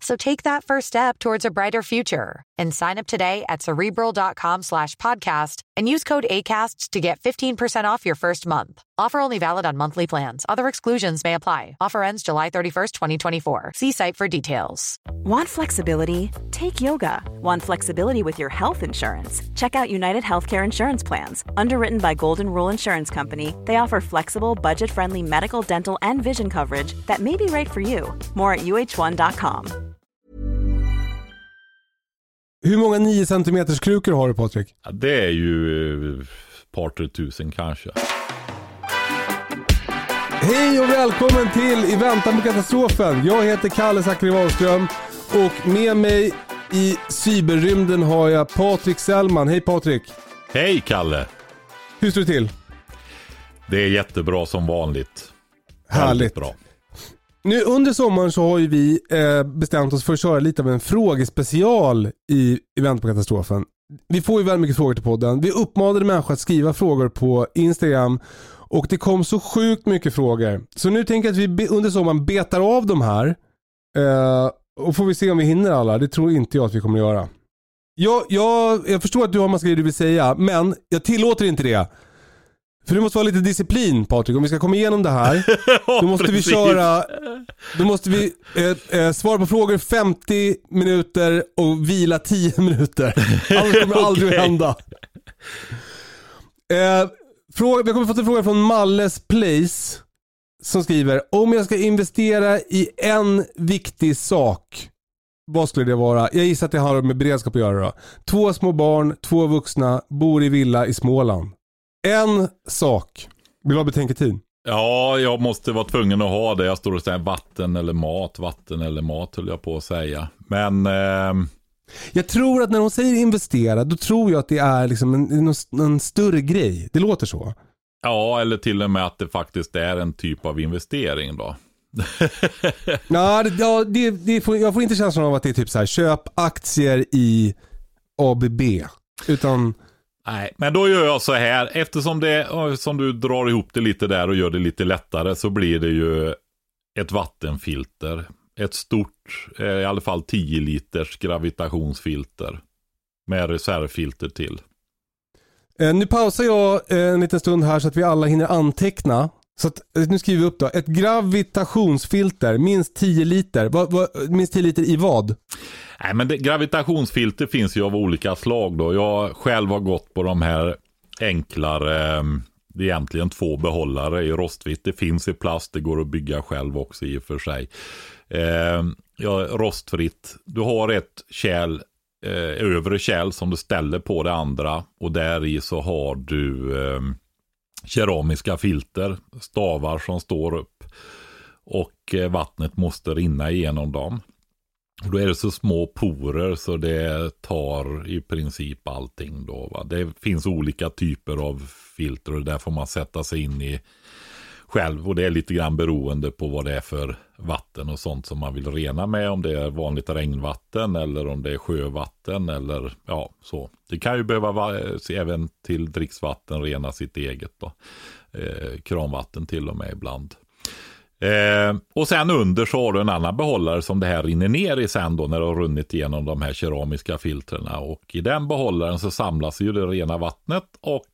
So take that first step towards a brighter future and sign up today at cerebral.com slash podcast and use code ACasts to get 15% off your first month. Offer only valid on monthly plans. Other exclusions may apply. Offer ends July 31st, 2024. See site for details. Want flexibility? Take yoga. Want flexibility with your health insurance? Check out United Healthcare Insurance Plans. Underwritten by Golden Rule Insurance Company, they offer flexible, budget friendly medical, dental, and vision coverage that may be right for you. More at uh1.com. Hur många 9 cm krukor har du Patrik? Ja, det är ju eh, ett par tre tusen kanske. Hej och välkommen till I väntan på katastrofen. Jag heter Kalle Zackari Wahlström och med mig i cyberrymden har jag Patrik Sellman. Hej Patrik! Hej Kalle! Hur står det till? Det är jättebra som vanligt. Härligt. Väldigt bra. Nu under sommaren så har ju vi eh, bestämt oss för att köra lite av en frågespecial i, i väntan på katastrofen. Vi får ju väldigt mycket frågor till podden. Vi uppmanade människor att skriva frågor på Instagram och det kom så sjukt mycket frågor. Så nu tänker jag att vi be- under sommaren betar av de här. Eh, och får vi se om vi hinner alla. Det tror inte jag att vi kommer att göra. Jag, jag, jag förstår att du har massa grejer du vill säga, men jag tillåter inte det. För det måste vara lite disciplin Patrik, om vi ska komma igenom det här. Då måste vi köra, då måste vi eh, eh, svara på frågor 50 minuter och vila 10 minuter. Annars kommer det aldrig att hända. Eh, fråga, vi har fått en fråga från Malles Place. Som skriver, om jag ska investera i en viktig sak. Vad skulle det vara? Jag gissar att det har med beredskap att göra då. Två små barn, två vuxna, bor i villa i Småland. En sak. Vill du ha betänketid? Ja, jag måste vara tvungen att ha det. Jag står och säger vatten eller mat. Vatten eller mat höll jag på att säga. Men ehm, Jag tror att när de säger investera, då tror jag att det är liksom en, en, en större grej. Det låter så. ja, eller till och med att det faktiskt är en typ av investering då. Ja, det, ja, det, det får, jag får inte känslan av att det är typ så här, köp aktier i ABB. Utan, Nej, men då gör jag så här. Eftersom det, som du drar ihop det lite där och gör det lite lättare så blir det ju ett vattenfilter. Ett stort, eh, i alla fall 10 liters gravitationsfilter. Med reservfilter till. eh, nu pausar jag eh, en liten stund här så att vi alla hinner anteckna. Så att, eh, nu skriver vi upp då. Ett gravitationsfilter, minst 10 liter. Va, va, minst 10 liter i vad? Nej, men det, gravitationsfilter finns ju av olika slag då. Jag själv har gått på de här enklare, eh, det är egentligen två behållare i rostvitt. Det finns i plast, det går att bygga själv också i och för sig. Eh, ja, rostfritt. Du har ett kärl, eh, övre kärl som du ställer på det andra och där i så har du eh, keramiska filter, stavar som står upp och eh, vattnet måste rinna igenom dem. Och Då är det så små porer så det tar i princip allting då. Va? Det finns olika typer av filter och där får man sätta sig in i själv. Och det är lite grann beroende på vad det är för vatten och sånt som man vill rena med. Om det är vanligt regnvatten eller om det är sjövatten eller ja, så. Det kan ju behöva vara, även till dricksvatten rena sitt eget då. Eh, kranvatten till och med ibland. Eh, och sen under så har du en annan behållare som det här rinner ner i sen då när det har runnit igenom de här keramiska filtrerna. Och i den behållaren så samlas ju det rena vattnet och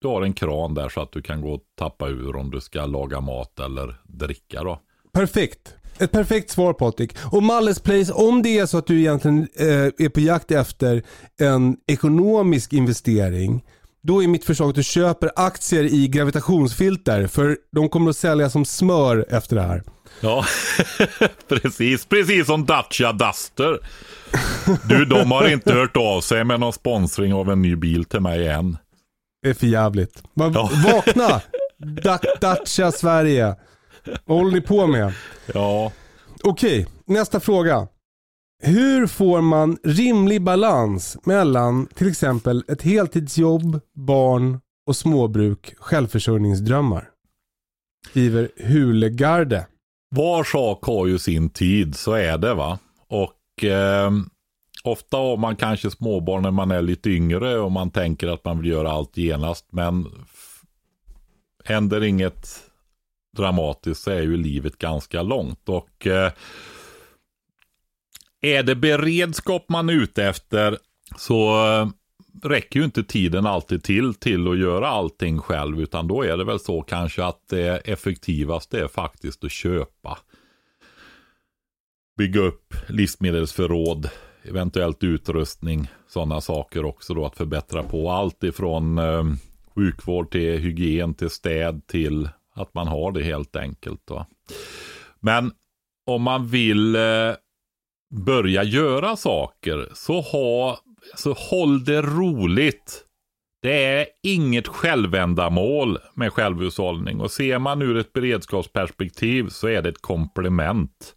du har en kran där så att du kan gå och tappa ur om du ska laga mat eller dricka då. Perfekt. Ett perfekt svar Patrik. Och Malles Place, om det är så att du egentligen eh, är på jakt efter en ekonomisk investering. Då är mitt förslag att du köper aktier i gravitationsfilter. För de kommer att sälja som smör efter det här. Ja, precis. Precis som Dacia Duster. Du, de har inte hört av sig med någon sponsring av en ny bil till mig än. är för jävligt. Va- Ja. Vakna! Da- Dacia Sverige. Vad håller ni på med? Ja, Okej, nästa fråga. Hur får man rimlig balans mellan till exempel ett heltidsjobb, barn och småbruk, självförsörjningsdrömmar? Skriver Hulegarde. var sak har ju sin tid, så är det va. Och eh, ofta har man kanske småbarn när man är lite yngre och man tänker att man vill göra allt genast. Men händer inget dramatiskt så är ju livet ganska långt. Och eh, är det beredskap man är ute efter så eh, räcker ju inte tiden alltid till till att göra allting själv. Utan då är det väl så kanske att det effektivaste är faktiskt att köpa. Bygga upp livsmedelsförråd, eventuellt utrustning, sådana saker också då att förbättra på. Allt ifrån eh, sjukvård till hygien till städ till att man har det helt enkelt. Va? Men om man vill eh, börja göra saker så, ha, så håll det roligt. Det är inget självändamål med självhushållning och ser man ur ett beredskapsperspektiv så är det ett komplement.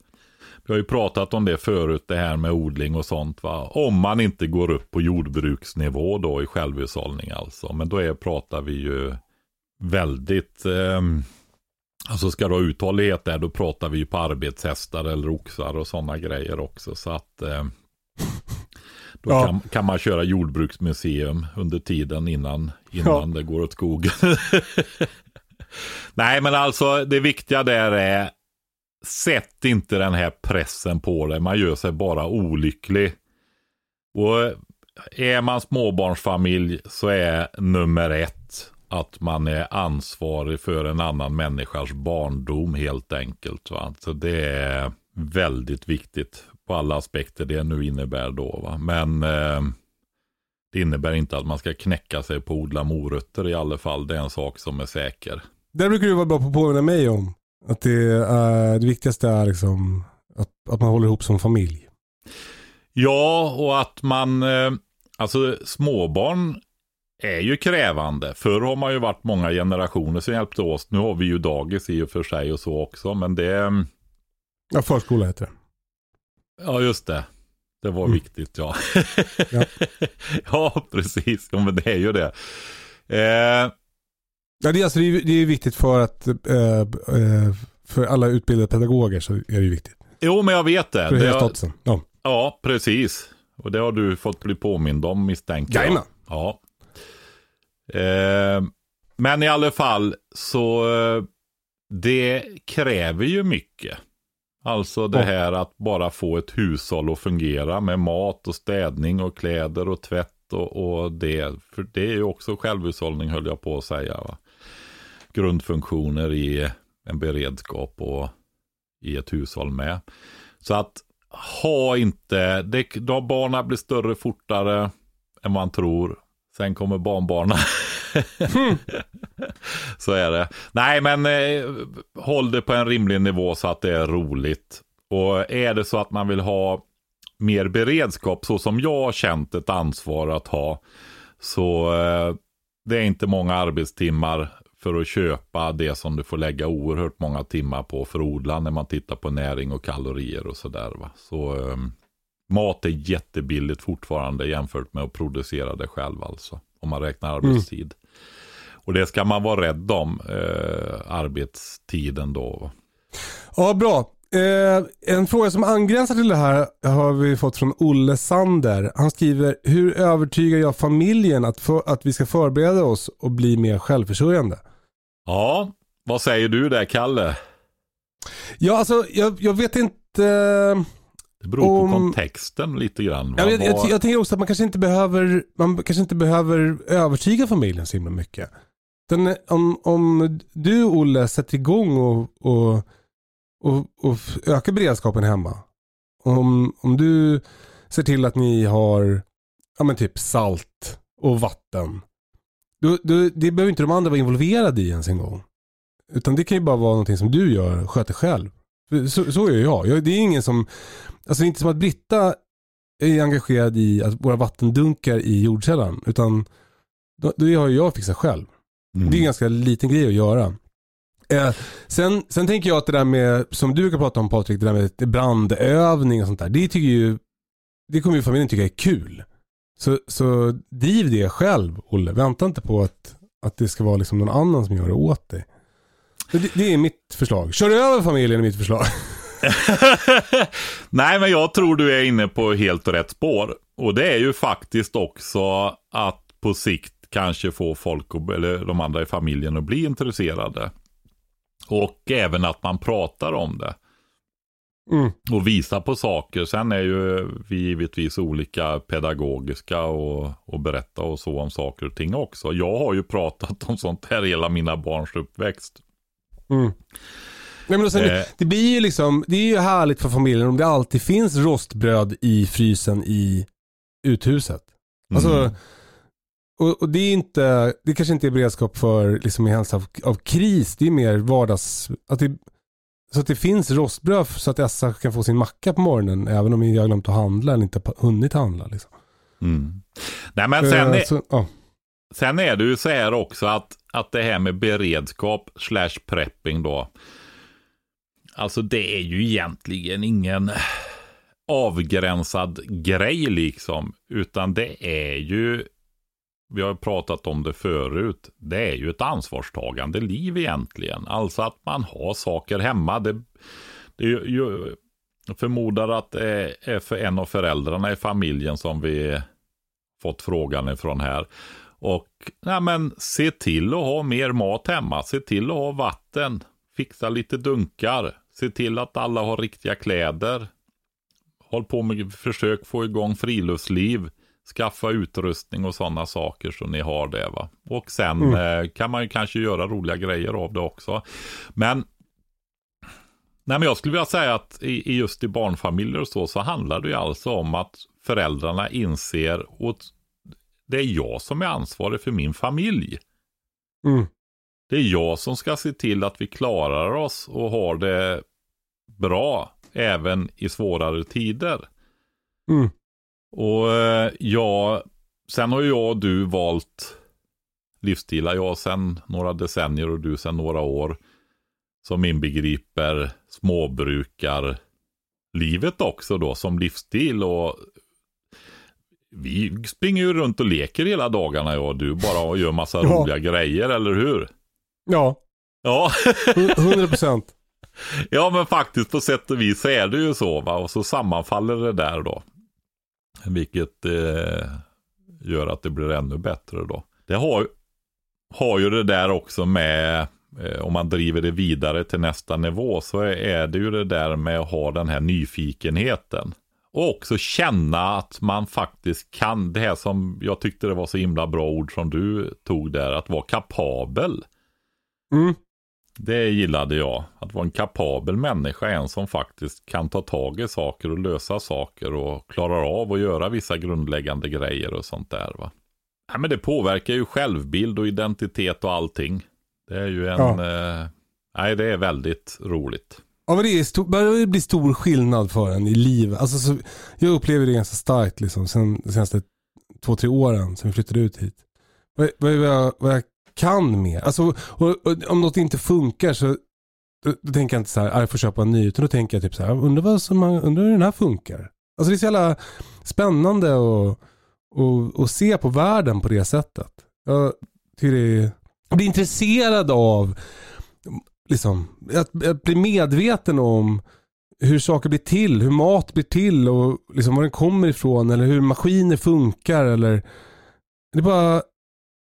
Vi har ju pratat om det förut, det här med odling och sånt. Va? Om man inte går upp på jordbruksnivå då i självhushållning alltså. Men då är, pratar vi ju väldigt, eh, alltså ska du ha uthållighet där, då pratar vi ju på arbetshästar eller oxar och sådana grejer också. Så att eh, då Ja. kan, kan man köra jordbruksmuseum under tiden innan, innan det går åt skogen. Nej, men alltså det viktiga där är Sätt inte den här pressen på dig. Man gör sig bara olycklig. Och är man småbarnsfamilj så är nummer ett att man är ansvarig för en annan människas barndom helt enkelt. Va? Så det är väldigt viktigt på alla aspekter det nu innebär då. Va? Men eh, det innebär inte att man ska knäcka sig på att odla morötter i alla fall. Det är en sak som är säker. Där brukar du vara bra på att påminna mig om. Att det, är, det viktigaste är liksom att, att man håller ihop som familj. Ja, och att man, eh, alltså småbarn är ju krävande. Förr har man ju varit många generationer som hjälpte oss. Nu har vi ju dagis i och för sig och så också. Men det, Ja, förskola heter det. ja just det. Det var Mm. viktigt ja. Ja. ja. precis. Ja, men det är ju det. Eh, Ja, det, är alltså, det, är, det är viktigt för att eh, eh, för alla utbildade pedagoger så är det ju viktigt. jo, men jag vet det. För det har-. Ja. Ja, precis. Och det har du fått bli påmind om misstänker jag. Jajamän. Ja. Eh, men i alla fall så eh, det kräver ju mycket. Alltså det här att bara få ett hushåll att fungera med mat och städning och kläder och tvätt och, och det. För det är ju också självhushållning höll jag på att säga. Va? Grundfunktioner i en beredskap och i ett hushåll med. Så att ha inte, det, då barnen blir större fortare än man tror. Sen kommer barnbarnen. så är det. Nej, men eh, håll det på en rimlig nivå så att det är roligt. Och är det så att man vill ha mer beredskap, så som jag har känt ett ansvar att ha, så eh, det är inte många arbetstimmar för att köpa det som du får lägga oerhört många timmar på för att odla när man tittar på näring och kalorier och sådär. va. Så eh, mat är jättebilligt fortfarande jämfört med att producera det själv alltså. Om man räknar arbetstid. Och det ska man vara rädd om, eh, arbetstiden då. Ja, bra. Eh, en fråga som angränsar till det här har vi fått från Olle Sander. Han skriver, hur övertygar jag familjen att, för, att vi ska förbereda oss och bli mer självförsörjande? Ja, vad säger du där Kalle? Ja, alltså jag, jag vet inte. Det beror på Om- kontexten lite grann. va? Jag, jag, jag, tänker också att man kanske inte behöver, man kanske inte behöver övertyga familjen så himla mycket. Den, om, om du Olle sätter igång och, och, och, och ökar beredskapen hemma. Om, om du ser till att ni har ja, men typ salt och vatten. Då, då, det behöver inte de andra vara involverade i ens en gång. Utan det kan ju bara vara någonting som du gör, sköter själv. Så, så är jag. jag. Det är ingen som, alltså det är inte som att Britta är engagerad i att våra vattendunkar i jordkällan. Utan då har jag fixat själv. Mm. Det är en ganska liten grej att göra. Eh, sen, sen tänker jag att det där med, som du brukar prata om Patrik, det där med brandövning och sånt där. Det tycker ju, det kommer ju familjen tycka är kul. Så, så driv det själv, Olle. Vänta inte på att, att det ska vara liksom någon annan som gör det åt dig. Det, det är mitt förslag. Kör över familjen är mitt förslag. Nej, men jag tror du är inne på helt rätt spår. Och det är ju faktiskt också att på sikt kanske få folk, eller de andra i familjen att bli intresserade. Och även att man pratar om det. Mm. Och visar på saker. Sen är ju vi givetvis olika pedagogiska och, och berätta och så om saker och ting också. Jag har ju pratat om sånt här hela mina barns uppväxt. Mm. Nej, men sen, Eh. det, blir ju liksom, det är ju härligt för familjen om det alltid finns rostbröd i frysen i uthuset. Alltså, Mm. och, och det är inte, det kanske inte är beredskap för liksom i händelse av, av kris, det är mer vardags, att det, så att det finns rostbröd så att Essa kan få sin macka på morgonen även om jag glömt att handla eller inte hunnit handla. Liksom. Mm. Nej men sen Eh, är, så, ja. Sen är det ju så här också att, att det här med beredskap slash prepping då. Alltså det är ju egentligen ingen avgränsad grej liksom. Utan det är ju, vi har pratat om det förut, det är ju ett ansvarstagande liv egentligen. Alltså att man har saker hemma. Det, det är ju, jag förmodar att det är för en av föräldrarna i familjen som vi fått frågan ifrån här. Och nej men, se till att ha mer mat hemma. Se till att ha vatten. Fixa lite dunkar. Se till att alla har riktiga kläder. Håll på med försök få igång friluftsliv. Skaffa utrustning och sådana saker så ni har det. va. Och sen Mm. eh, kan man ju kanske göra roliga grejer av det också. Men Nej, men jag skulle vilja säga att i, i just i barnfamiljer och så, så handlar det ju alltså om att föräldrarna inser att det är jag som är ansvarig för min familj. Mm. Det är jag som ska se till att vi klarar oss och har det bra även i svårare tider. Mm. Och eh, ja, sen har jag och du valt livsstilar. Jag sen några decennier och du sen några år. Som inbegriper småbrukarlivet också då som livsstil. Och vi springer ju runt och leker hela dagarna jag och du bara och gör massa Ja. roliga grejer, eller hur? Ja, Ja. 100 procent. Ja men faktiskt på sätt och vis är det ju så va. Och så sammanfaller det där då. Vilket eh, gör att det blir ännu bättre då. Det har, har ju det där också med, eh, om man driver det vidare till nästa nivå, så är, är det ju det där med att ha den här nyfikenheten. Och också känna att man faktiskt kan, det här som jag tyckte det var så himla bra ord som du tog där, att vara kapabel. Mm. Det gillade jag. Att vara en kapabel människa, en som faktiskt kan ta tag i saker och lösa saker och klarar av att göra vissa grundläggande grejer och sånt där. Va? Ja, men det påverkar ju självbild och identitet och allting. Det är ju en... Ja. Eh, nej, det är väldigt roligt. Ja men det är stor, börjar det bli stor skillnad för en i livet. Alltså, så, jag upplever det ganska starkt liksom, sen de senaste två, tre åren sen vi flyttade ut hit. Vad, vad, vad, jag, vad jag kan mer. Alltså, och, och, om något inte funkar så då, då tänker jag inte så här, ah, jag får köpa en ny. Utan då tänker jag typ så här, ah, undrar, vad som, man- undrar hur den här funkar. Alltså det är så jävla spännande att och, och se på världen på det sättet. Jag tycker det är, jag blir intresserad av liksom, att, att bli medveten om hur saker blir till, hur mat blir till och liksom var den kommer ifrån eller hur maskiner funkar eller det bara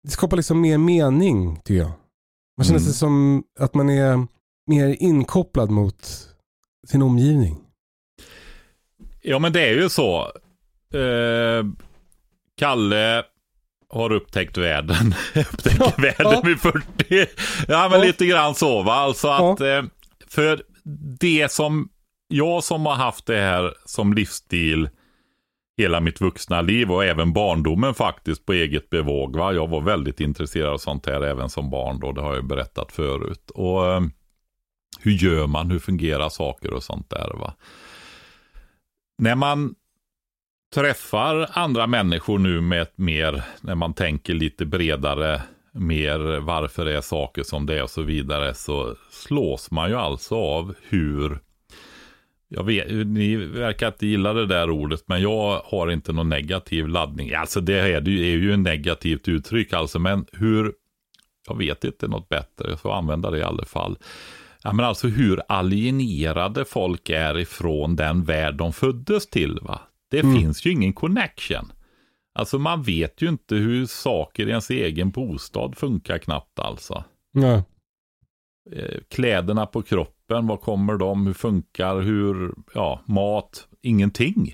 det skapar liksom mer mening tycker jag. Man känner Mm. sig som att man är mer inkopplad mot sin omgivning. Ja, men det är ju så. Eh, Kalle har upptäckt världen. Upptäcker Ja, världen ja. vid 40. Ja, men Ja. lite grann så va. Alltså Ja. att eh, för det som jag som har haft det här som livsstil hela mitt vuxna liv och även barndomen faktiskt på eget bevåg. Va? Jag var väldigt intresserad av sånt här även som barn då. Det har jag berättat förut. Och eh, hur gör man? Hur fungerar saker och sånt där va? När man träffar andra människor nu med ett mer, när man tänker lite bredare, mer varför det är saker som det är och så vidare, så slås man ju alltså av hur jag vet, ni verkar inte gilla det där ordet, men jag har inte någon negativ laddning. Alltså det är, det är ju en negativt uttryck alltså, men hur, jag vet inte något bättre, jag får använda det i alla fall. Ja, men alltså hur alienerade folk är ifrån den värld de föddes till. Va? Det mm. finns ju ingen connection. Alltså man vet ju inte hur saker i ens egen bostad funkar knappt alltså. Nej. Eh, kläderna på kroppen, var kommer de, hur funkar, hur, ja, mat, ingenting.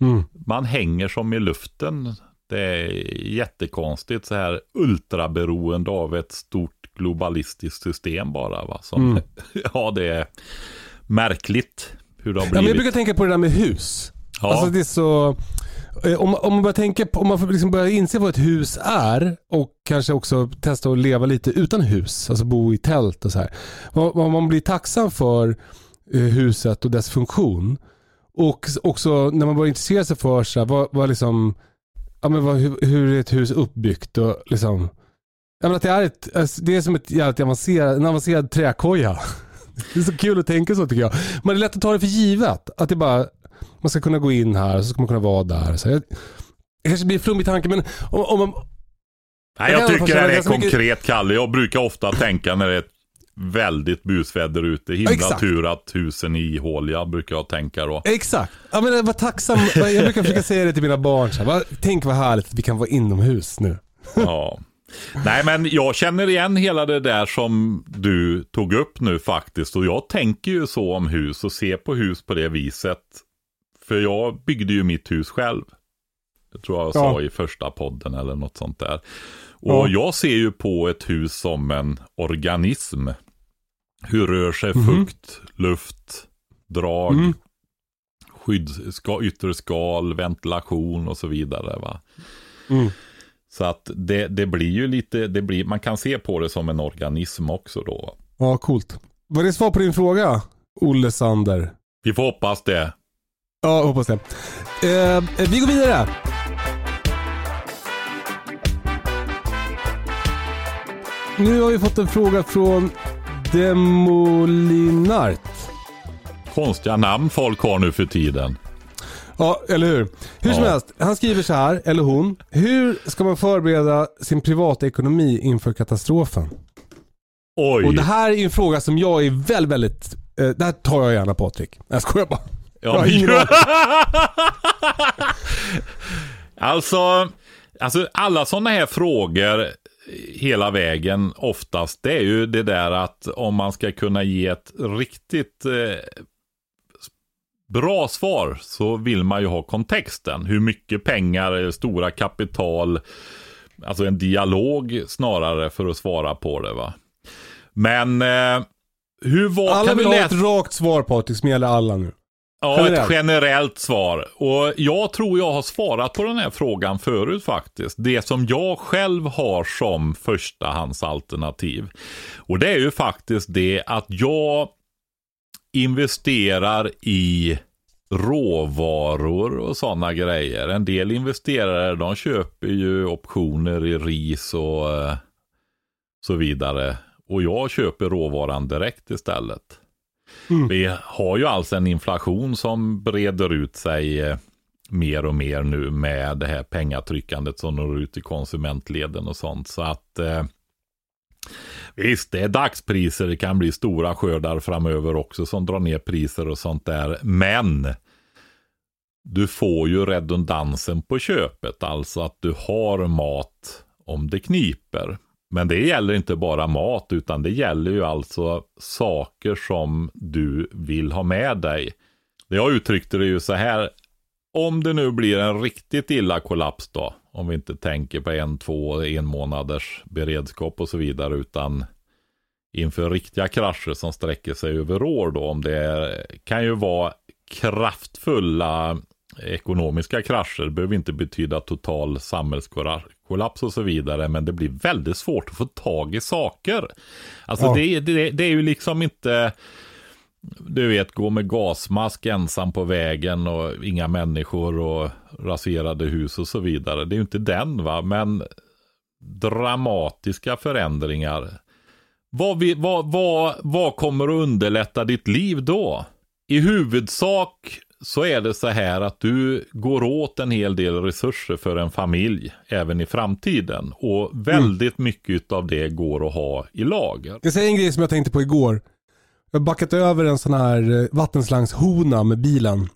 Mm. Man hänger som i luften. Det är jättekonstigt så här ultraberoende av ett stort globalistiskt system bara. Va? Som, mm. ja, det är märkligt hur det har blivit. Ja, men jag brukar tänka på det där med hus. Ja. Alltså det är så... Eh, om, om man börjar tänka på, om man liksom börjar inse vad ett hus är och kanske också testa att leva lite utan hus, alltså bo i tält och så här. Vad, man blir tacksam för eh, huset och dess funktion. Och också när man börjar intressera sig för så här, vad, vad liksom, ja, men vad, hur, hur är ett hus uppbyggt och liksom Ja, men att det, är ett, alltså, det är som ett jävligt avancerad, en avancerad träkoja. Det är så kul att tänka så tycker jag. Men det är lätt att ta det för givet. Att det bara, man ska kunna gå in här och så ska man kunna vara där. Så jag, det kanske blir en flummig tanke men om, om man... Nej, jag, jag tycker det är konkret mycket... Kalle. Jag brukar ofta tänka när det är väldigt busväder ute. Himla Exakt. tur att husen är ihåliga brukar jag tänka då. Exakt. Ja, men var tacksam. Jag brukar försöka säga det till mina barn. Så här, tänk vad härligt att vi kan vara inomhus nu. Ja. Nej, men jag känner igen hela det där som du tog upp nu faktiskt. Och jag tänker ju så om hus och ser på hus på det viset. För jag byggde ju mitt hus själv. Det tror jag sa i första podden eller något sånt där. Och ja. jag ser ju på ett hus som en organism. Hur rör sig mm. fukt, luft, drag, mm. skydd, ska, ytterskal, ventilation och så vidare. Va? Mm. Så att det, det blir ju lite, det blir, man kan se på det som en organism också då. Ja, coolt. Var det svar på din fråga, Olle Sander? Vi får hoppas det. Ja, hoppas det. Eh, vi går vidare. Nu har vi fått en fråga från Demolinart. Konstiga namn folk har nu för tiden. Ja, eller hur? Hur som helst, han skriver så här, eller hon. Hur ska man förbereda sin privatekonomi inför katastrofen? Oj. Och det här är en fråga som jag är väldigt, väldigt... Eh, det här tar jag gärna Patrik. Jag skojar bara. Ja, har alltså, alltså, alla sådana här frågor hela vägen oftast, det är ju det där att om man ska kunna ge ett riktigt eh, bra svar så vill man ju ha kontexten. Hur mycket pengar, stora kapital, alltså en dialog snarare för att svara på det va. Men eh, hur var... Alla vill ha ett rakt svar Patrik som gäller alla nu. Ja, generellt. ett generellt svar. Och jag tror jag har svarat på den här frågan förut faktiskt. Det som jag själv har som förstahandsalternativ. Och det är ju faktiskt det att jag investerar i råvaror och sådana grejer. En del investerare de köper ju optioner i ris och eh, så vidare. Och jag köper råvaran direkt istället. Mm. Vi har ju alltså en inflation som breder ut sig eh, mer och mer nu med det här pengatryckandet som når ut i konsumentleden och sånt. Så att eh, Visst, det är dagspriser. Det kan bli stora skördar framöver också som drar ner priser och sånt där. Men du får ju redundansen på köpet. Alltså att du har mat om det kniper. Men det gäller inte bara mat utan det gäller ju alltså saker som du vill ha med dig. Jag uttryckte det ju så här. Om det nu blir en riktigt illa kollaps då. Om vi inte tänker på en, två, en månaders beredskap och så vidare. Utan inför riktiga krascher som sträcker sig över år då. Om det är, kan ju vara kraftfulla ekonomiska krascher. Behöver inte betyda total samhällskollaps och så vidare. Men det blir väldigt svårt att få tag i saker. Alltså ja. det, det, det är ju liksom inte du vet, gå med gasmask ensam på vägen och inga människor och raserade hus och så vidare. Det är ju inte den va, men dramatiska förändringar. Vad, vi, vad, vad, vad kommer att underlätta ditt liv då? I huvudsak så är det så här att du går åt en hel del resurser för en familj även i framtiden. Och väldigt mm. mycket av det går att ha i lager. Jag säger en grej som jag tänkte på igår. Jag har backat över en sån här eh, vattenslangshona med bilen.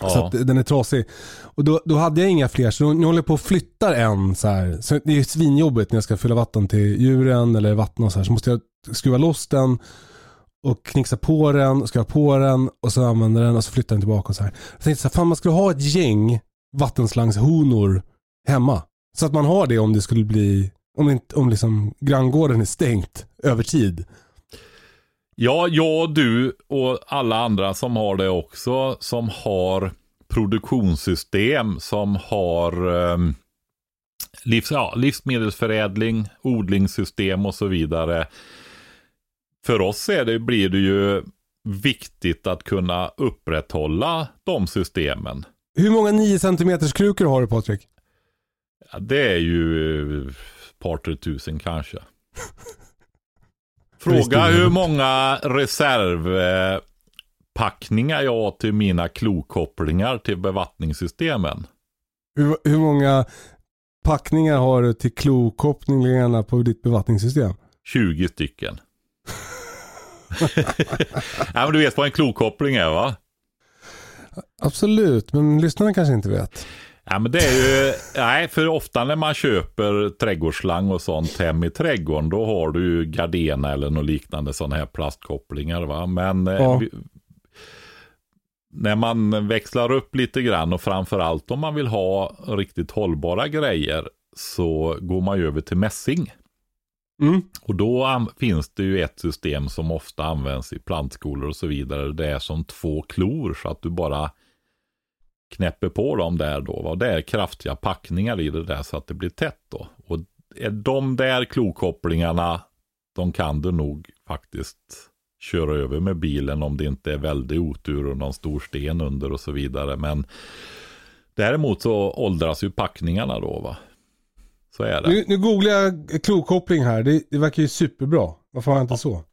Ja. Så att den är trasig. Och då, då hade jag inga fler så nu håller jag på och flyttar en så här. Så det är svinjobbigt när jag ska fylla vatten till djuren eller vattna och så här. Så måste jag skruva loss den och knixar på den, ska ha på den och så använder den och så flyttar den tillbaka och så här. Jag tänkte så här, fan man skulle ha ett gäng vattenslangshonor hemma. Så att man har det om det skulle bli, om, inte, om liksom granngården är stängt över tid. Ja, jag, du och alla andra som har det också, som har produktionssystem, som har eh, livs, ja, livsmedelsförädling, odlingssystem och så vidare. För oss är det, blir det ju viktigt att kunna upprätthålla de systemen. Hur många 9 cm krukor har du Patrik? Ja, det är ju ett par, tre tusen kanske. Fråga hur många reservpackningar jag har till mina klokopplingar till bevattningssystemen. Hur, hur många packningar har du till klokopplingarna på ditt bevattningssystem? 20 stycken. ja, men du vet vad en klokoppling är va? Absolut, men lyssnarna kanske inte vet. Ja, men det är ju, nej, för ofta när man köper trädgårdsslang och sånt hem i trädgården, då har du ju Gardena eller något liknande sådana här plastkopplingar. Va? Men eh, ja. vi, när man växlar upp lite grann och framförallt om man vill ha riktigt hållbara grejer så går man ju över till mässing. Mm. Och då finns det ju ett system som ofta används i plantskolor och så vidare. Det är som två klor så att du bara knäpper på dem där då. Va? Det är kraftiga packningar i det där så att det blir tätt då. Och är de där klokopplingarna, de kan du nog faktiskt köra över med bilen om det inte är väldigt otur och någon stor sten under och så vidare. Men däremot så åldras ju packningarna då va. Så är det. Nu, nu googlar jag klokoppling här. Det, det verkar ju superbra. Varför har jag inte ja. så?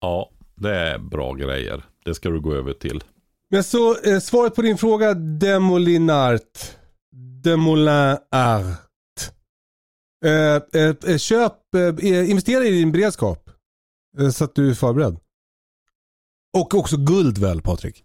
Ja, det är bra grejer. Det ska du gå över till. Men så eh, svaret på din fråga Demolinart. Demolinart. Eh, eh, eh, köp, eh, investera i din beredskap. Eh, så att du är förberedd. Och också guld väl Patrik?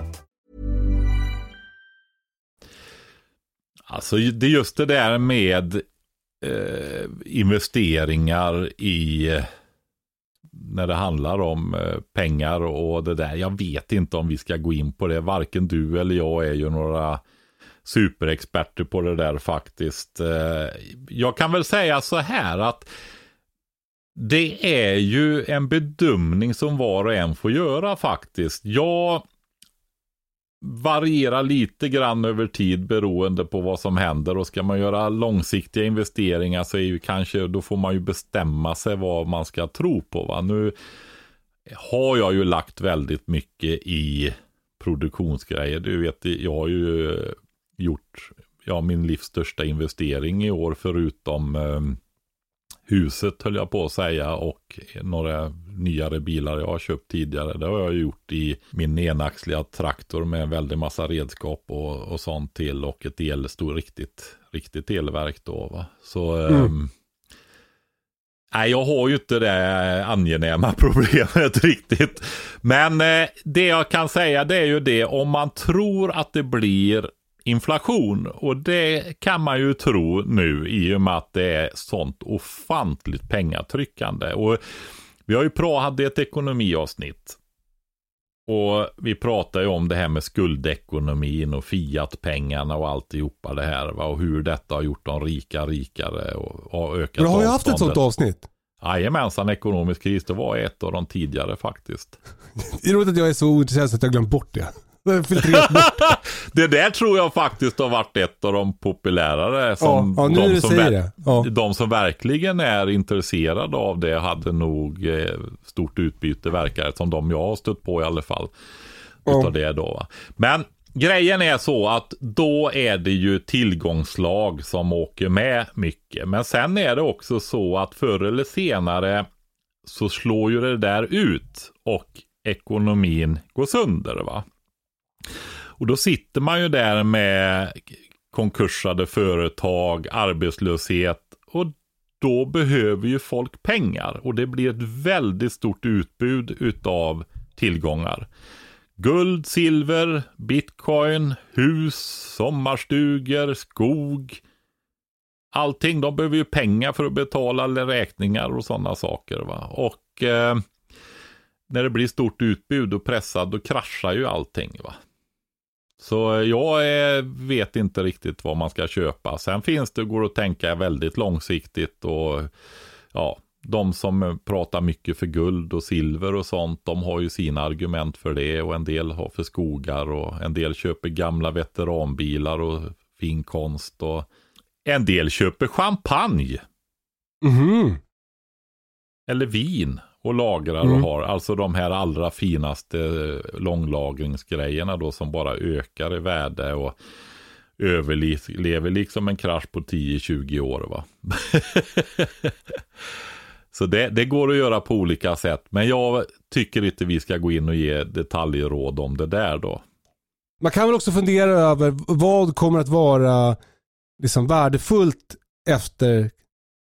Alltså, det är just det där med eh, investeringar i när det handlar om eh, pengar och det där. Jag vet inte om vi ska gå in på det. Varken du eller jag är ju några superexperter på det där faktiskt. Eh, jag kan väl säga så här att det är ju en bedömning som var och en får göra faktiskt. Jag varierar lite grann över tid beroende på vad som händer och ska man göra långsiktiga investeringar så är ju kanske då får man ju bestämma sig vad man ska tro på. Va? Nu har jag ju lagt väldigt mycket i produktionsgrejer. Du vet, jag har ju gjort ja, min livs största investering i år förutom eh, huset höll jag på att säga och några nyare bilar jag har köpt tidigare. Det har jag gjort i min enaxliga traktor med en väldig massa redskap och, och sånt till och ett el, stor, riktigt, riktigt elverk då. Va? Så mm. um, Nej, jag har ju inte det angenäma problemet riktigt. Men eh, det jag kan säga det är ju det om man tror att det blir inflation. Och det kan man ju tro nu i och med att det är sånt ofantligt pengatryckande. Och Vi har ju pra, hade ett ekonomiavsnitt. Och vi pratar ju om det här med skuldekonomin och Fiat-pengarna och alltihopa det här. Va? Och hur detta har gjort de rika rikare och, och ökat Men har vi haft ett sånt avsnitt? Jajamensan, ekonomisk kris. Det var ett av de tidigare faktiskt. Det är roligt att jag är så ointresserad så att jag glömt bort det. Filtrerat bort det. Där tror jag faktiskt har varit ett av de populärare. Som Ja, ja, de, som ver-. Ja. de som verkligen är intresserade av det hade nog eh, stort utbyte verkar det som de jag har stött på i alla fall. Utav det då. va. Men grejen är så att då är det ju tillgångslag som åker med mycket. Men sen är det också så att förr eller senare så slår ju det där ut och ekonomin går sönder. va. Och då sitter man ju där med konkursade företag, arbetslöshet och då behöver ju folk pengar och det blir ett väldigt stort utbud utav tillgångar. Guld, silver, bitcoin, hus, sommarstugor, skog. Allting, de behöver ju pengar för att betala räkningar och sådana saker. Va? Och eh, när det blir stort utbud och pressad, då kraschar ju allting. Va? Så jag eh, vet inte riktigt vad man ska köpa. Sen finns det, går att tänka väldigt långsiktigt och ja, de som pratar mycket för guld och silver och sånt, de har ju sina argument för det och en del har för skogar och en del köper gamla veteranbilar och fin konst och en del köper champagne Mhm. eller vin och lagrar Mm. och har. Alltså de här allra finaste långlagringsgrejerna då som bara ökar i värde och överlever liksom en krasch på 10-20 år. va. Så det, det går att göra på olika sätt. Men jag tycker inte vi ska gå in och ge detaljråd om det där då. Man kan väl också fundera över vad kommer att vara liksom värdefullt efter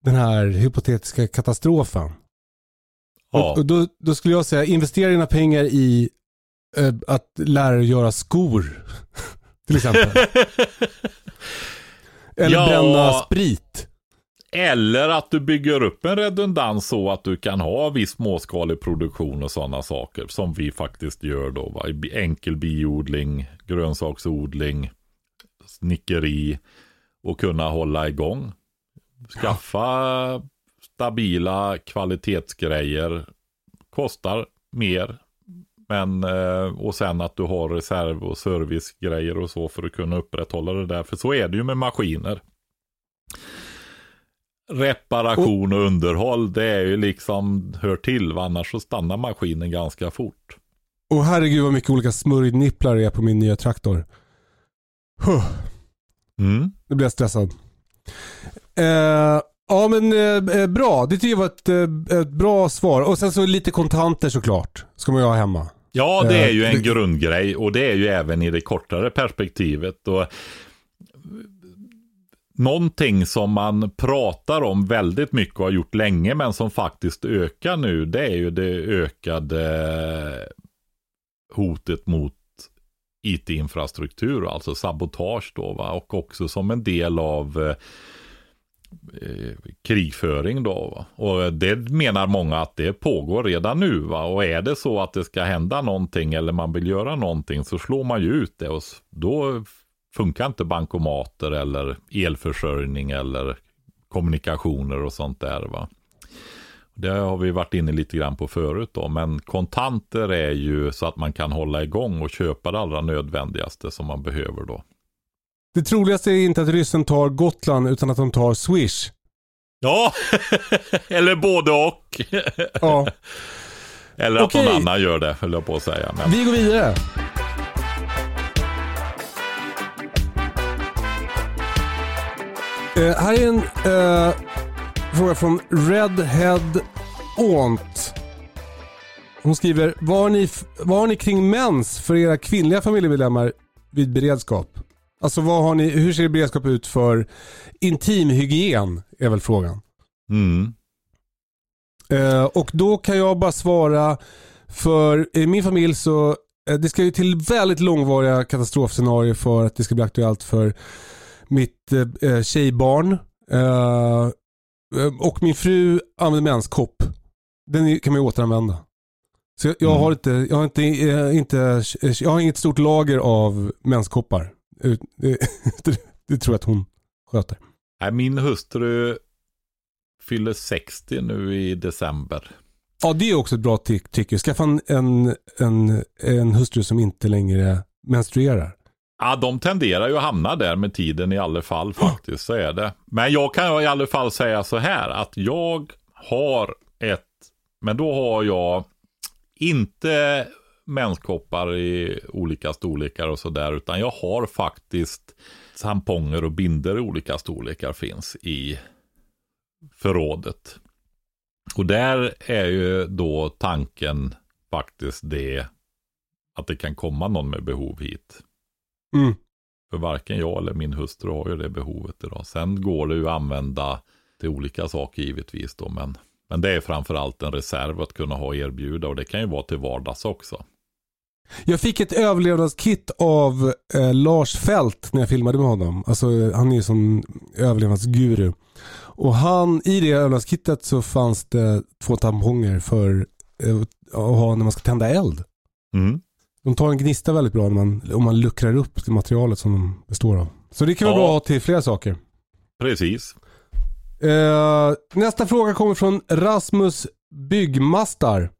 den här hypotetiska katastrofen. Ja. Och, då, då skulle jag säga investera dina pengar i eh, att lära dig göra skor. Till exempel. Eller Ja. bränna sprit. Eller att du bygger upp en redundans så att du kan ha viss småskalig produktion och sådana saker. Som vi faktiskt gör då. Va? Enkel biodling, grönsaksodling, snickeri och kunna hålla igång. Skaffa stabila kvalitetsgrejer. Kostar mer. Men, eh, och sen att du har reserv och servicegrejer och så för att kunna upprätthålla det där. För så är det ju med maskiner reparation och underhåll, det är ju liksom, hör till, annars så stannar maskinen ganska fort. Och herregud vad mycket olika smörjnipplar det är på min nya traktor. Huh, Mm. nu blir jag stressad. Eh, ja men eh, eh, bra, det tycker jag var ett, eh, ett bra svar. Och sen så lite kontanter såklart. Ska man ju ha hemma. Ja, det är ju Eh, en det- grundgrej och det är ju även i det kortare perspektivet. Och Någonting som man pratar om väldigt mycket och har gjort länge men som faktiskt ökar nu det är ju det ökade hotet mot IT-infrastruktur, alltså sabotage då va? och också som en del av eh, krigföring då. Va? Och eh, det menar många att det pågår redan nu. Va? Och är det så att det ska hända någonting eller man vill göra någonting så slår man ju ut det och då funkar inte bankomater eller elförsörjning eller kommunikationer och sånt där. Va? Det har vi varit inne lite grann på förut då, men kontanter är ju så att man kan hålla igång och köpa det allra nödvändigaste som man behöver då. Det troligaste är inte att ryssen tar Gotland utan att de tar Swish. Ja, eller både och. Ja, Eller att Okej. någon annan gör det, höll jag på att säga. Men, vi går vidare. Eh, här är en eh, fråga från Redhead Aunt. Hon skriver, vad har, ni, vad har ni kring mens för era kvinnliga familjemedlemmar vid beredskap? Alltså vad har ni, hur ser beredskap ut för intimhygien? Är väl frågan. mm, Eh, och då kan jag bara svara för i min familj så eh, det ska ju till väldigt långvariga katastrofscenarier för att det ska bli aktuellt för mitt eh, eh, tjejbarn. Eh, och min fru använder menskopp. Den kan man ju återanvända. Så jag, jag Mm. har inte, jag har inte, inte, jag har inget stort lager av menskoppar. Ut- Det, det, tror jag att hon sköter. Nej, min hustru fyller 60 nu i december. Ja, det är också ett bra tycker jag. Skaffa en, en, en, en hustru som inte längre menstruerar. Ja, de tenderar ju att hamna där med tiden i alla fall faktiskt, så är det. Men jag kan i alla fall säga så här att jag har ett, men då har jag inte menskoppar i olika storlekar och sådär, utan jag har faktiskt tamponger och binder i olika storlekar finns i förrådet. Och där är ju då tanken faktiskt det att det kan komma någon med behov hit. Mm. För varken jag eller min hustru har ju det behovet idag. Sen går det ju att använda till olika saker givetvis då. Men, men det är framförallt en reserv att kunna ha erbjuda. Och det kan ju vara till vardags också. Jag fick ett överlevnadskit av eh, Lars Fält när jag filmade med honom. Alltså, eh, han är ju som överlevnadsguru. Och han, i det överlevnadskittet så fanns det två tamponger för eh, att ha när man ska tända eld. Mm. De tar en gnista väldigt bra när man, om man luckrar upp det materialet som de består av. Så det kan vara Ja. bra till flera saker. Precis. Eh, nästa fråga kommer från Rasmus Byggmastar.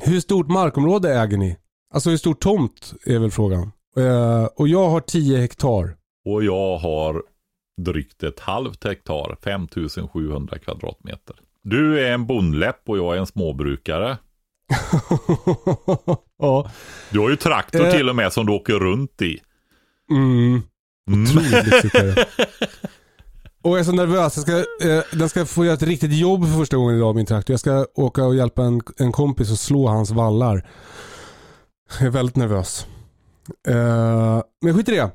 Hur stort markområde äger ni? Alltså hur stor tomt är väl frågan. Eh, och jag har 10 hektar. Och jag har drygt ett halvt hektar, 5700 kvadratmeter. Du är en bondläpp och jag är en småbrukare. ja. Du har ju traktor Eh. till och med som du åker runt i. Mm. Mm. Otroligt det. Och jag är så nervös. Jag ska, eh, den ska få göra ett riktigt jobb för första gången idag min traktor. Jag ska åka och hjälpa en, en kompis och slå hans vallar. Jag är väldigt nervös. Eh, men skit i det.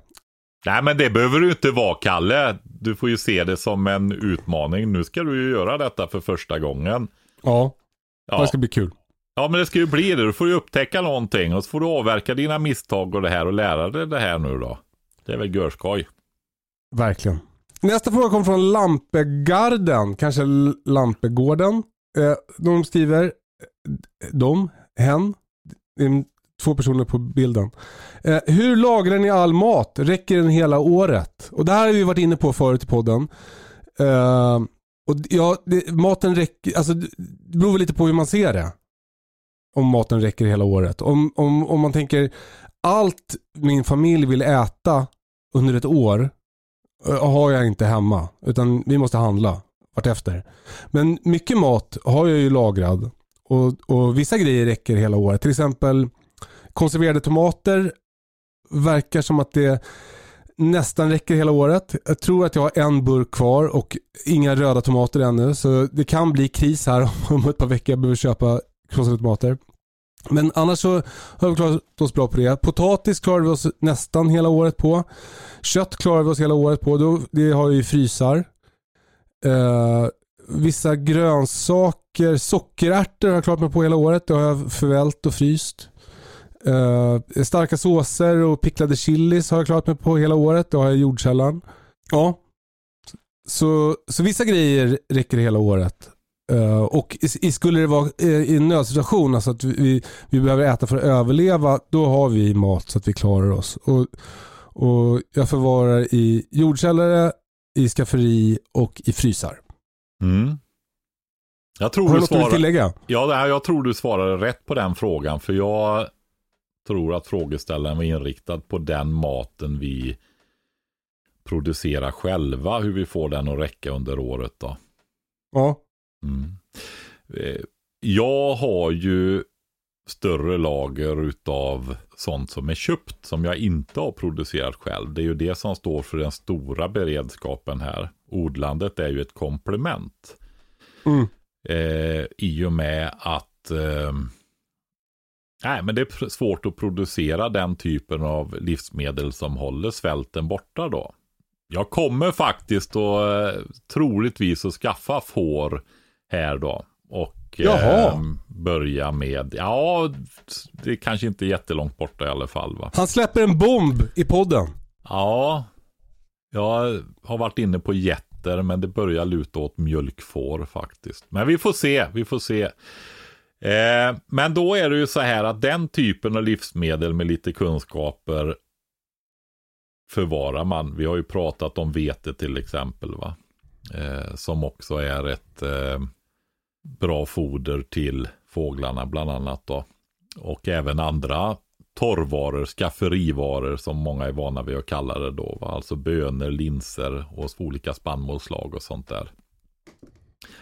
Nej men det behöver du inte vara Kalle. Du får ju se det som en utmaning. Nu ska du ju göra detta för första gången. Ja, Ja, det ska bli kul. ja men det ska ju bli det. Du får ju upptäcka någonting och så får du avverka dina misstag och det här och lära dig det här nu då. Det är väl görskoj. Verkligen. Nästa fråga kommer från Lampegarden, kanske Lampegården. Eh, de skriver, eh, de, hen, två personer på bilden. Eh, hur lagrar ni all mat? Räcker den hela året? Och det här har vi varit inne på förut i podden. Eh, och ja, det, maten räcker, alltså det beror väl lite på hur man ser det. Om maten räcker hela året. Om, om, om man tänker allt min familj vill äta under ett år eh, har jag inte hemma. Utan vi måste handla vartefter. Men mycket mat har jag ju lagrad. Och, och vissa grejer räcker hela året. Till exempel konserverade tomater verkar som att det nästan räcker hela året. Jag tror att jag har en burk kvar och inga röda tomater ännu. Så det kan bli kris här om ett par veckor jag behöver köpa krossade tomater. Men annars så har vi klarat oss bra på det. Potatis klarar vi oss nästan hela året på. Kött klarar vi oss hela året på. Det har vi i frysar. Eh, vissa grönsaker, sockerärtor har jag klarat mig på hela året. Det har jag förvält och fryst. Eh, starka såser och picklade chilis har jag klarat mig på hela året. Det har jag i jordkällaren. Ja. Så, så vissa grejer räcker hela året. Eh, och i, skulle det vara eh, i en nödsituation, alltså att vi, vi behöver äta för att överleva, då har vi mat så att vi klarar oss. Och, och jag förvarar i jordkällare, i skafferi och i frysar. Mm. Jag tror Har du något du vill svarar... tillägga? Ja, jag tror du svarade rätt på den frågan. För jag tror att frågeställaren var inriktad på den maten vi producerar själva. Hur vi får den att räcka under året då. Ja. Mm. Eh, Jag har ju större lager utav sånt som är köpt som jag inte har producerat själv. Det är ju det som står för den stora beredskapen här. Odlandet är ju ett komplement. Mm. Eh, I och med att eh, nej, men det är svårt att producera den typen av livsmedel som håller svälten borta då. Jag kommer faktiskt att eh, troligtvis att skaffa får här då. Och eh, börja med, ja, det är kanske inte jättelångt borta i alla fall va. Han släpper en bomb i podden. Ja, jag har varit inne på getter, men det börjar luta åt mjölkfår faktiskt. Men vi får se, vi får se. Eh, men då är det ju så här att den typen av livsmedel med lite kunskaper förvarar man. Vi har ju pratat om vete till exempel. va eh, Som också är ett eh, bra foder till fåglarna bland annat. då. Och även andra torrvaror, skafferivaror som många är vana vid att kalla det då. Va? Alltså bönor, linser och olika spannmålslag och sånt där.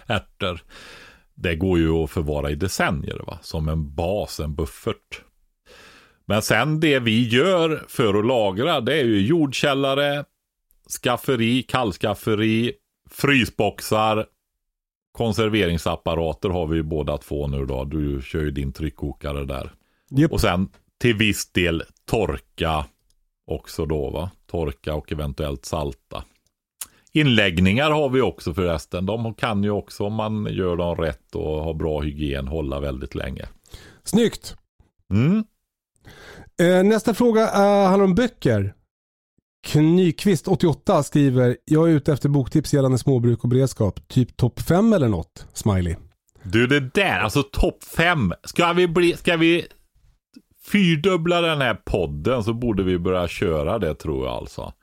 Ärtor. Det går ju att förvara i decennier va? som en bas, en buffert. Men sen det vi gör för att lagra det är ju jordkällare, skafferi, kallskafferi, frysboxar, konserveringsapparater har vi ju båda två nu då. Du kör ju din tryckkokare där. Yep. Och sen till viss del torka också då va. Torka och eventuellt salta. Inläggningar har vi också förresten. De kan ju också om man gör dem rätt och har bra hygien hålla väldigt länge. Snyggt. Mm. Eh, nästa fråga uh, handlar om böcker. Nyqvist 88 skriver, jag är ute efter boktips gällande småbruk och beredskap. Typ topp 5 eller något? Smiley. Du det där, alltså topp 5. Ska vi, bli, ska vi fyrdubbla den här podden så borde vi börja köra det tror jag alltså.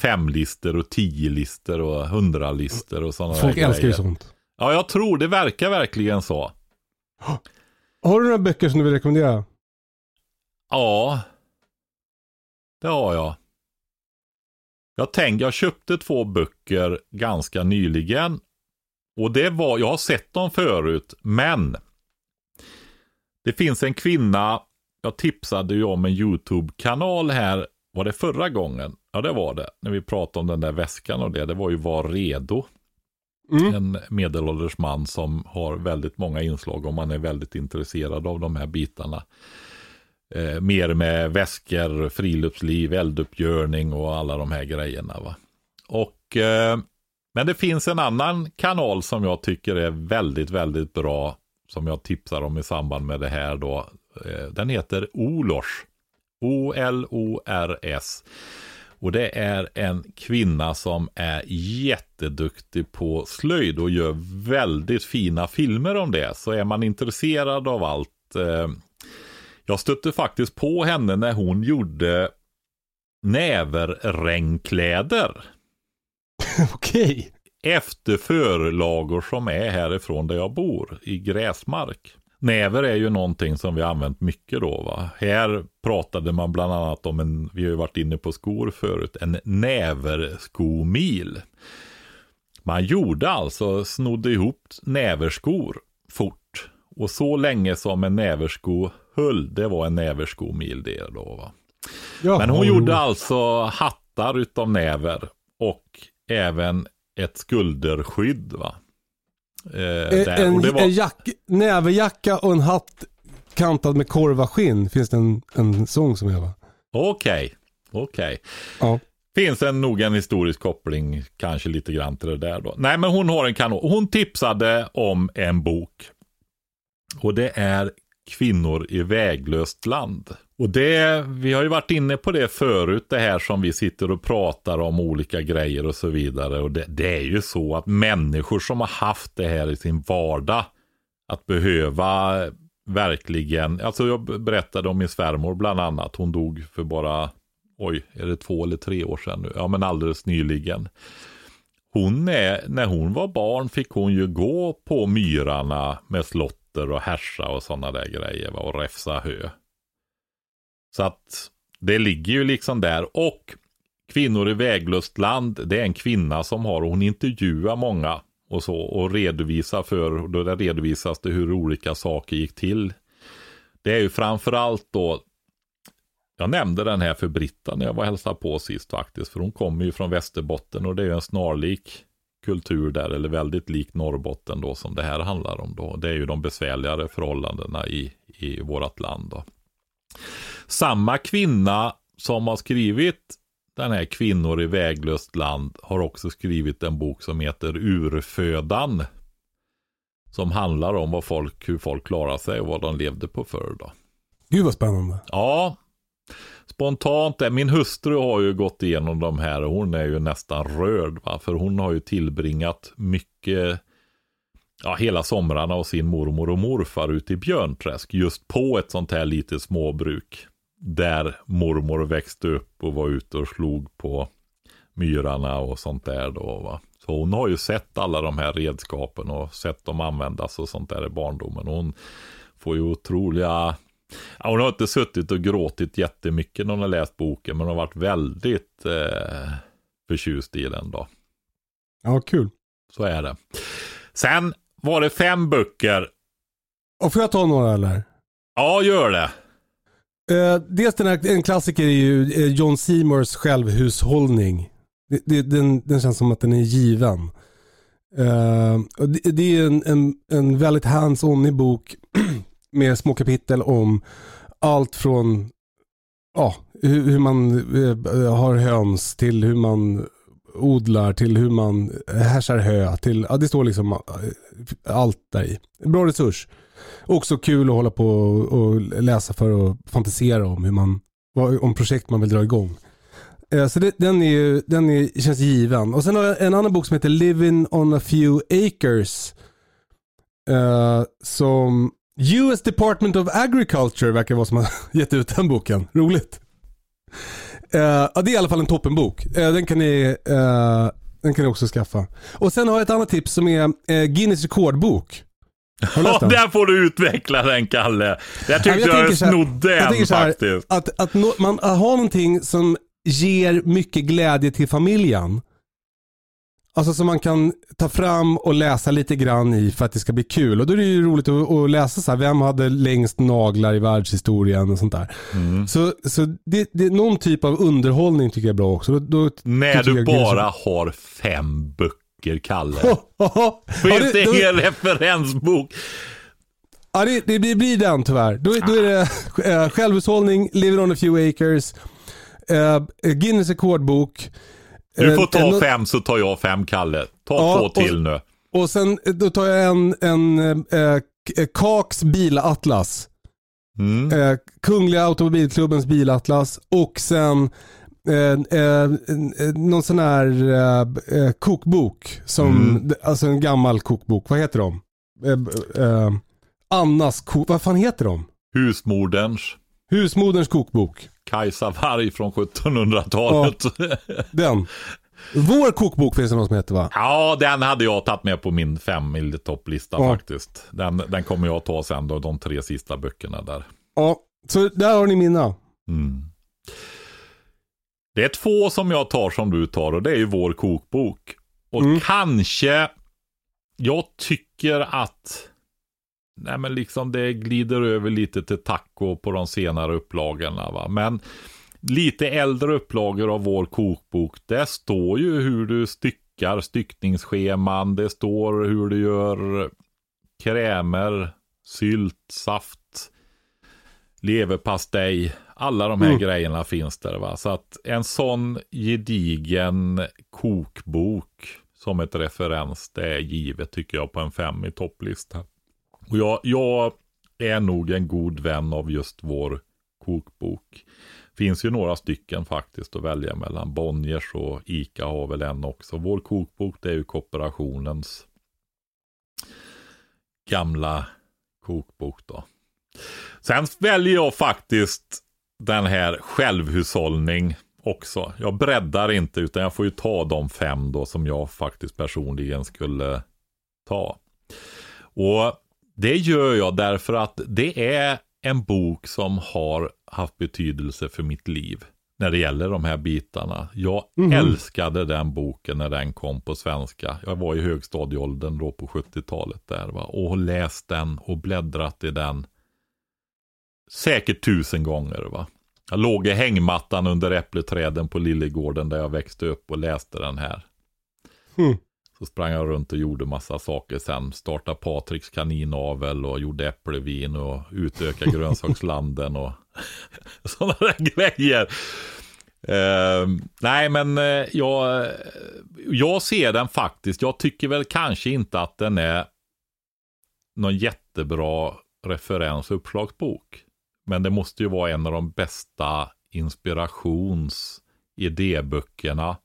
Femlister och tio-lister och hundralister och sådana Folk där älskar ju sånt. Ja, jag tror det verkar verkligen så. Har du några böcker som du vill rekommendera? Ja, det har jag. Jag tänkte, jag köpte två böcker ganska nyligen. Och det var, jag har sett dem förut, men det finns en kvinna, jag tipsade ju om en YouTube-kanal här, var det förra gången? Ja, det var det. När vi pratade om den där väskan och det, det var ju Var redo. Mm. En medelålders man som har väldigt många inslag om man är väldigt intresserad av de här bitarna. Eh, mer med väskor, friluftsliv, elduppgörning och alla de här grejerna. Va? Och, eh, men det finns en annan kanal som jag tycker är väldigt, väldigt bra. Som jag tipsar om i samband med det här då. Eh, den heter Olors. O-L-O-R-S. Och det är en kvinna som är jätteduktig på slöjd och gör väldigt fina filmer om det. Så är man intresserad av allt. Eh, jag stötte faktiskt på henne när hon gjorde näverregnkläder. Okej. Efter förlagor som är härifrån där jag bor, i gräsmark. Näver är ju någonting som vi använt mycket då. Va? Här pratade man bland annat om en, vi har ju varit inne på skor förut, en näverskomil. Man gjorde alltså, snodde ihop näverskor fort. Och så länge som en näversko höll, det var en näverskomil det då. Va? Jaha, Men hon gjorde alltså hattar utav näver och även ett skulderskydd. Va? Eh, Eh. En, var- en jack, näverjacka och en hatt kantad med korvaskinn. Finns det en, en sång som heter va? Okej, okej. Ja. Finns en nog en historisk koppling kanske lite grann till det där då. Nej men hon har en kanon. Hon tipsade om en bok. Och det är Kvinnor i väglöst land. Och det, vi har ju varit inne på det förut, det här som vi sitter och pratar om olika grejer och så vidare. Och det, det är ju så att människor som har haft det här i sin vardag, att behöva verkligen, alltså jag berättade om min svärmor bland annat, hon dog för bara, oj, är det två eller tre år sedan nu? Ja men alldeles nyligen. Hon är, när hon var barn fick hon ju gå på myrarna med slotter och härsa och sådana där grejer va, och räfsa hö. Så att det ligger ju liksom där. Och Kvinnor i väglöst land, det är en kvinna som har, hon intervjuar många och så och redovisar för, då det redovisas det hur olika saker gick till. Det är ju framförallt då, jag nämnde den här för Britta när jag var och hälsade på sist faktiskt, för hon kommer ju från Västerbotten och det är ju en snarlik kultur där, eller väldigt lik Norrbotten då som det här handlar om då. Det är ju de besvärligare förhållandena i, i vårt land då. Samma kvinna som har skrivit den här Kvinnor i väglöst land har också skrivit en bok som heter Urfödan. Som handlar om vad folk, hur folk klarar sig och vad de levde på förr då. Gud vad spännande. Ja, Spontant, min hustru har ju gått igenom de här och hon är ju nästan rörd. Va? För hon har ju tillbringat mycket, ja hela somrarna och sin mormor och morfar ute i Björnträsk. Just på ett sånt här litet småbruk. Där mormor växte upp och var ute och slog på myrarna och sånt där då. Va? Så hon har ju sett alla de här redskapen och sett dem användas och sånt där i barndomen. Hon får ju otroliga Ja, hon har inte suttit och gråtit jättemycket när hon har läst boken, men hon har varit väldigt eh, förtjust i den då. Ja, kul. Så är det. Sen var det fem böcker. Och får jag ta några eller? Ja, gör det. Uh, dels den här, en klassiker är ju uh, John Seymours självhushållning. Det, det, den, den känns som att den är given. Uh, det, det, är en, en, en väldigt hands-on bok med små kapitel om allt från ja, hur, hur man har höns till hur man odlar till hur man härsar hö till, ja det står liksom eh, allt där i. Bra resurs. Också kul att hålla på och läsa för att fantisera om hur man, om projekt man vill dra igång. Eh, så det, den, är, den är, känns given. Och sen har jag en annan bok som heter Living on a few acres. Uh, som US Department of Agriculture verkar vara som har gett ut den boken. Roligt. Ja, det är i alla fall en toppenbok. Uh, den, kan ni, den kan ni också skaffa. Och sen har jag ett annat tips som är Guinness rekordbok. Ja, där får du utveckla den Kalle. Jag tyckte jag, jag, jag snodde en faktiskt. Att, att no, man har någonting som ger mycket glädje till familjen. Alltså som man kan ta fram och läsa lite grann i för att det ska bli kul. Och då är det ju roligt att, att läsa så här, vem hade längst naglar i världshistorien och sånt där. Mm. Så, så det, det, någon typ av underhållning tycker jag är bra också. Då, då När du bara har fem böcker, Kalle. Finns det ingen referensbok? Ja, det, det, blir den tyvärr. Då, då är det äh, självhushållning, living on a few acres, Uh, Guinness rekordbok. Du får ta fem så tar jag fem Kalle. Ta ja, två till och, nu. Och sen då tar jag en, en uh, Kaks bilatlas. Mm. Uh, Kungliga Automobilklubbens bilatlas och sen eh, eh, någon sån här eh, kokbok. Som, mm. Alltså en gammal kokbok. Vad heter de? Annas kok... Vad fan heter de? Husmoderns. Husmoderns kokbok. Kajsa Warg från 1700-talet. Ja, den. Vår kokbok finns det någon som heter va? Ja, den hade jag tagit med på min fem topplista ja. faktiskt. Den, den kommer jag ta sen då, de tre sista böckerna där. Ja, så där har ni mina. Mm. Det är två som jag tar som du tar och det är ju vår kokbok. Och mm. kanske, jag tycker att nej men liksom det glider över lite till taco på de senare upplagorna. Va? Men lite äldre upplagor av vår kokbok, det står ju hur du styckar styckningsscheman, det står hur du gör krämer, sylt, saft, leverpastej. Alla de här mm. grejerna finns där. Va? Så att en sån gedigen kokbok som ett referens, det är givet tycker jag på en fem i topplista. Och jag, jag är nog en god vän av just vår kokbok. Finns ju några stycken faktiskt att välja mellan. Bonniers och Ica har väl en också. Vår kokbok det är ju kooperationens gamla kokbok då. Sen väljer jag faktiskt den här självhushållning också. Jag breddar inte utan jag får ju ta de fem då som jag faktiskt personligen skulle ta. Och det gör jag därför att det är en bok som har haft betydelse för mitt liv. När det gäller de här bitarna. Jag mm. älskade den boken när den kom på svenska. Jag var i högstadieåldern då på 70-talet där va. Och läst den och bläddrat i den. Säkert tusen gånger va. Jag låg i hängmattan under äppleträden på Lillegården där jag växte upp och läste den här. Mm. Så sprang jag runt och gjorde massa saker sen. Startade Patriks kaninavel och gjorde äpplevin och utökade grönsakslanden och sådana där grejer. Uh, nej, men uh, jag, jag ser den faktiskt. Jag tycker väl kanske inte att den är någon jättebra referens och uppslagsbok. Men det måste ju vara en av de bästa inspirations idéböckerna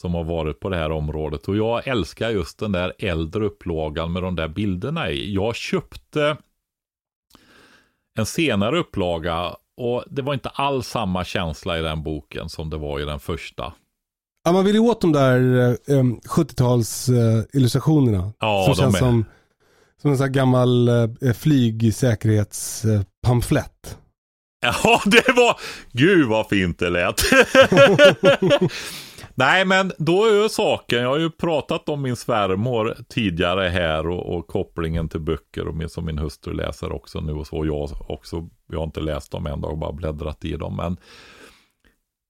som har varit på det här området. Och jag älskar just den där äldre upplagan med de där bilderna i. Jag köpte en senare upplaga och det var inte alls samma känsla i den boken som det var i den första. Ja, man vill ju åt de där eh, 70-tals eh. Ja, som de känns är. som, som en sån här gammal eh, flygsäkerhetspamflett. Ja, det var... Gud vad fint det lät. Nej, men då är ju saken, jag har ju pratat om min svärmor tidigare här och, och kopplingen till böcker och min, som min hustru läser också nu och så. Jag också, jag har inte läst dem en dag, bara bläddrat i dem. Men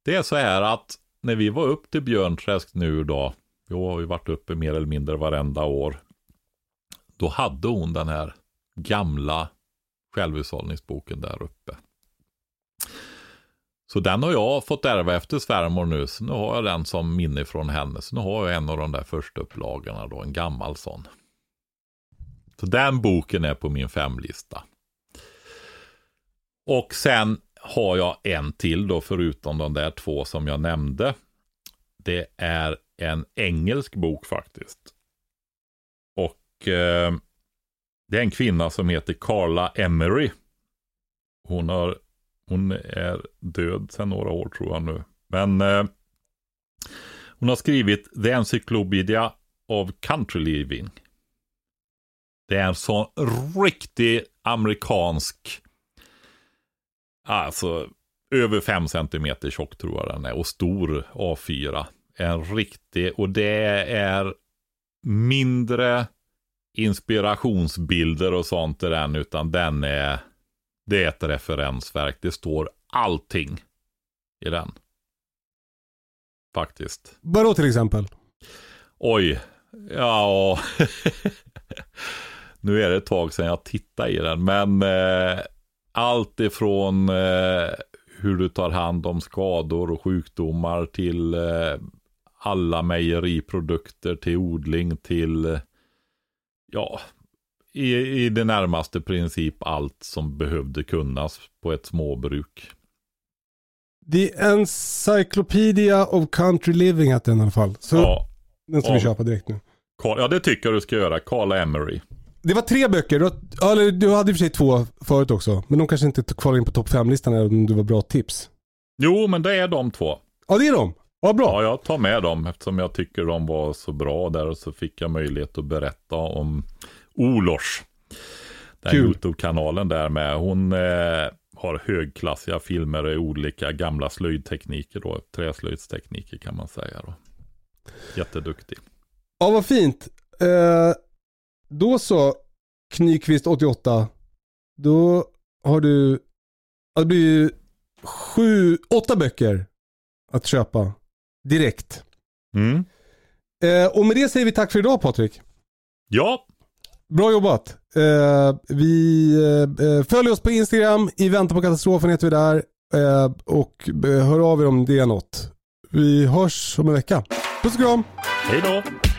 det är så här att när vi var upp till Björnträsk nu då, vi har ju varit uppe mer eller mindre varenda år. Då hade hon den här gamla självhushållningsboken där uppe. Så den har jag fått ärva efter svärmor nu, så nu har jag den som minne från henne. Så nu har jag en av de där första upplagorna då, en gammal sån. Så den boken är på min femlista. Och sen har jag en till då, förutom de där två som jag nämnde. Det är en engelsk bok faktiskt. Och eh, det är en kvinna som heter Carla Emery. Hon har hon är död sedan några år tror jag nu. Men eh, hon har skrivit The Encyclopedia of Country Living. Det är en sån riktig amerikansk, alltså över 5 cm tjock tror jag den är och stor A4. En riktig, och det är mindre inspirationsbilder och sånt i den, utan den är det är ett referensverk. Det står allting i den. Faktiskt. Vadå till exempel? Oj. Ja. nu är det ett tag sedan jag tittade i den. Men eh, allt ifrån eh, hur du tar hand om skador och sjukdomar till eh, alla mejeriprodukter till odling till eh, ja, i, i det närmaste princip allt som behövde kunnas på ett småbruk. The Encyclopedia of Country Living heter den i alla fall. Så Ja, den ska vi köpa direkt nu. Ja, det tycker jag du ska göra. Carla Emery. Det var tre böcker. Du, eller, du hade i och för sig två förut också. Men de kanske inte kvalar in på topp fem-listan även om det var bra tips. Jo, men det är de två. Ja, det är de. Ja, bra. Ja, jag tar med dem eftersom jag tycker de var så bra där och så fick jag möjlighet att berätta om Olors. Den. YouTube-kanalen där med. Hon eh, har högklassiga filmer i olika gamla slöjdtekniker då. Träslöjdstekniker kan man säga då. Jätteduktig. Ja, vad fint. Eh, då så, Nyqvist 88. Då har du, ja, det blir ju sju, åtta böcker att köpa direkt. Mm. Eh, och med det säger vi tack för idag Patrik. Ja, Bra jobbat. Eh, vi eh, eh följer oss på Instagram, i väntan på katastrofen heter vi där. Eh, och eh, hör av er om det är något. Vi hörs om en vecka. Puss och kram. hej då.